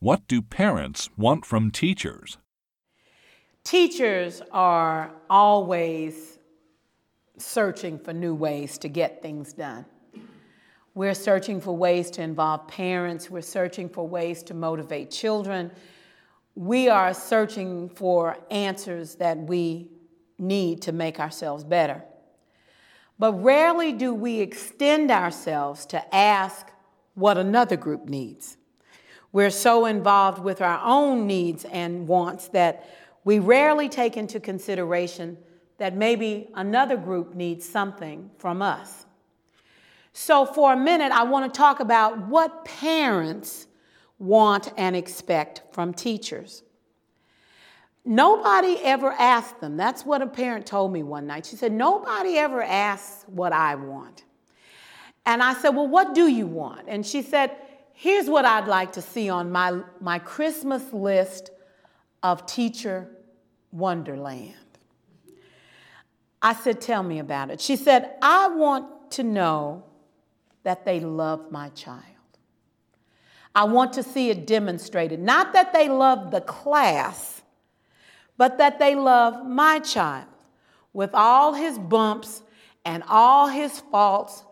What do parents want from teachers? Teachers are always searching for new ways to get things done. We're searching for ways to involve parents, we're searching for ways to motivate children. We are searching for answers that we need to make ourselves better. But rarely do we extend ourselves to ask what another group needs. We're so involved with our own needs and wants that we rarely take into consideration that maybe another group needs something from us. So, for a minute, I want to talk about what parents want and expect from teachers. Nobody ever asked them. That's what a parent told me one night. She said, Nobody ever asks what I want. And I said, Well, what do you want? And she said, Here's what I'd like to see on my, my Christmas list of teacher wonderland. I said, Tell me about it. She said, I want to know that they love my child. I want to see it demonstrated. Not that they love the class, but that they love my child with all his bumps and all his faults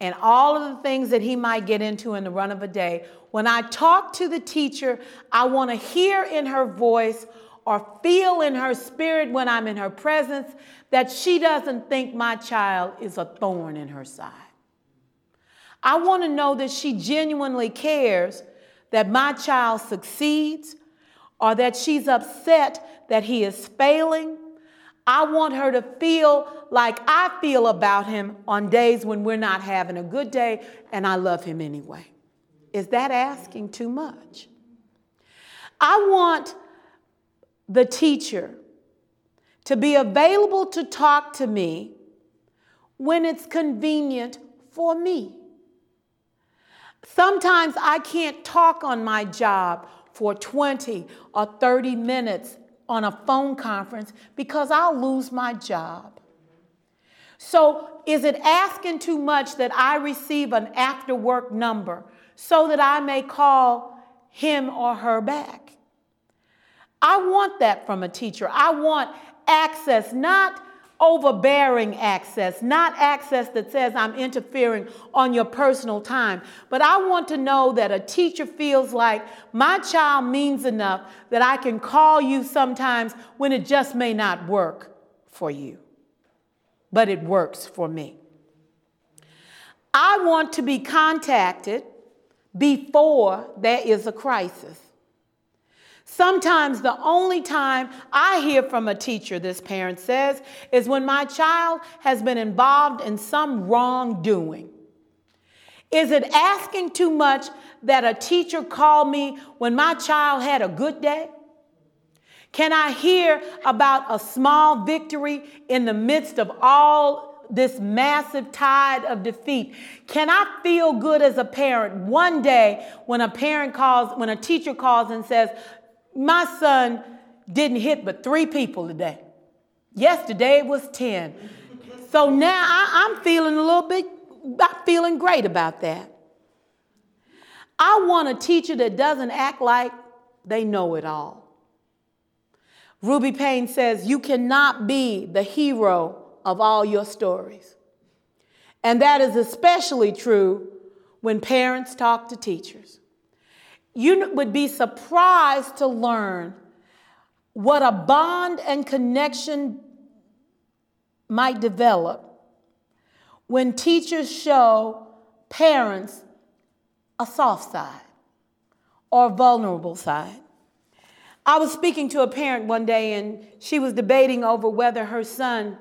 and all of the things that he might get into in the run of a day. When I talk to the teacher, I want to hear in her voice or feel in her spirit when I'm in her presence that she doesn't think my child is a thorn in her side. I want to know that she genuinely cares that my child succeeds or that she's upset that he is failing. I want her to feel like I feel about him on days when we're not having a good day and I love him anyway. Is that asking too much? I want the teacher to be available to talk to me when it's convenient for me. Sometimes I can't talk on my job for 20 or 30 minutes on a phone conference because I'll lose my job. So, is it asking too much that I receive an after work number so that I may call him or her back? I want that from a teacher. I want access, not overbearing access, not access that says I'm interfering on your personal time. But I want to know that a teacher feels like my child means enough that I can call you sometimes when it just may not work for you, but it works for me. I want to be contacted before there is a crisis. Sometimes the only time I hear from a teacher, this parent says, is when my child has been involved in some wrongdoing. Is it asking too much that a teacher call me when my child had a good day? Can I hear about a small victory in the midst of all this massive tide of defeat? Can I feel good as a parent one day when a parent calls, when a teacher calls and says, my son didn't hit but three people today. Yesterday it was 10. So now I, am feeling a little bit, I'm feeling great about that. I want a teacher that doesn't act like they know it all. Ruby Payne says, You cannot be the hero of all your stories. And that is especially true when parents talk to teachers you would be surprised to learn what a bond and connection might develop when teachers show parents a soft side or vulnerable side. I was speaking to a parent one day and she was debating over whether her son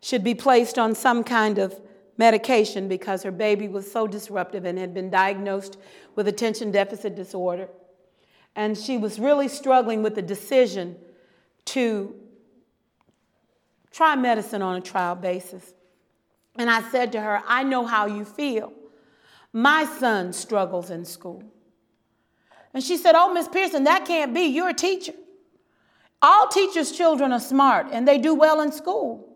should be placed on some kind of medication because her baby was so disruptive and had been diagnosed with attention deficit disorder. And she was really struggling with the decision to try medicine on a trial basis. And I said to her, I know how you feel. My son struggles in school. And she said, Oh, Miss Pierson, that can't be. You're a teacher. All teachers' children are smart and they do well in school.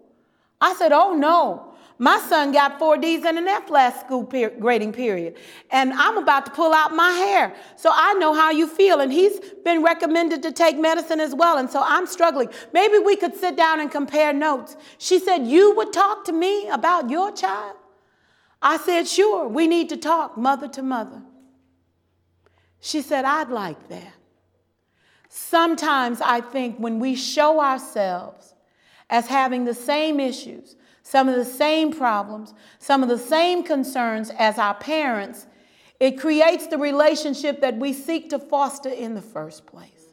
I said, Oh, no. My son got four D's and an F last school per- grading period. And I'm about to pull out my hair. So I know how you feel. And he's been recommended to take medicine as well. And so I'm struggling. Maybe we could sit down and compare notes. She said, You would talk to me about your child? I said, Sure, we need to talk mother to mother. She said, I'd like that. Sometimes I think when we show ourselves as having the same issues, some of the same problems, some of the same concerns as our parents, it creates the relationship that we seek to foster in the first place.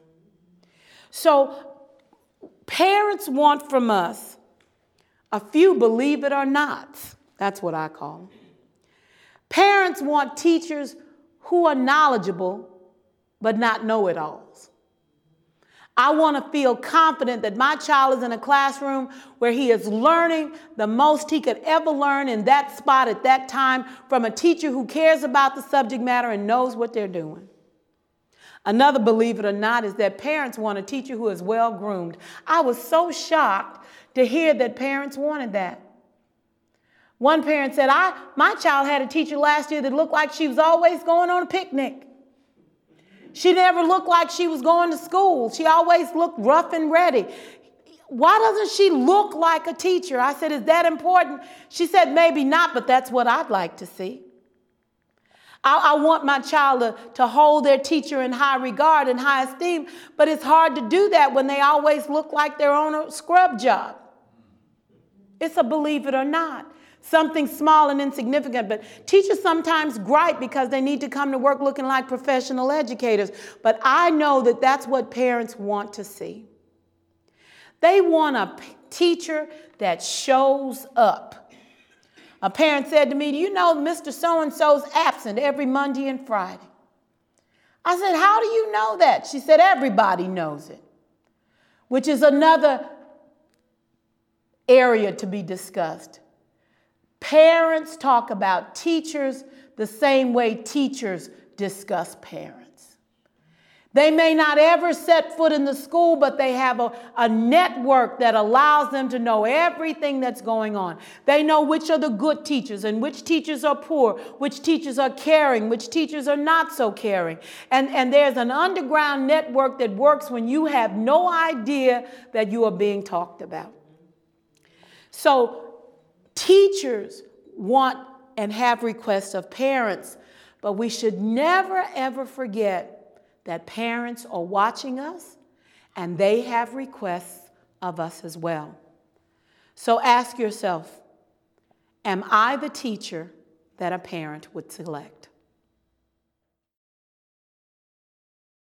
So, parents want from us a few believe it or not. That's what I call them. Parents want teachers who are knowledgeable but not know it alls. I want to feel confident that my child is in a classroom where he is learning the most he could ever learn in that spot at that time from a teacher who cares about the subject matter and knows what they're doing. Another, believe it or not, is that parents want a teacher who is well groomed. I was so shocked to hear that parents wanted that. One parent said, I, My child had a teacher last year that looked like she was always going on a picnic. She never looked like she was going to school. She always looked rough and ready. Why doesn't she look like a teacher? I said, Is that important? She said, Maybe not, but that's what I'd like to see. I, I, want my child to, to hold their teacher in high regard and high esteem, but it's hard to do that when they always look like they're on a scrub job. It's a believe it or not something small and insignificant. But teachers sometimes gripe because they need to come to work looking like professional educators. But I know that that's what parents want to see. They want a teacher that shows up. A parent said to me, Do you know Mr. So and so's absent every Monday and Friday? I said, How do you know that? She said, Everybody knows it, which is another area to be discussed. Parents talk about teachers the same way teachers discuss parents. They may not ever set foot in the school, but they have a, a network that allows them to know everything that's going on. They know which are the good teachers and which teachers are poor, which teachers are caring, which teachers are not so caring. And, and there's an underground network that works when you have no idea that you are being talked about. So Teachers want and have requests of parents, but we should never ever forget that parents are watching us and they have requests of us as well. So ask yourself Am I the teacher that a parent would select?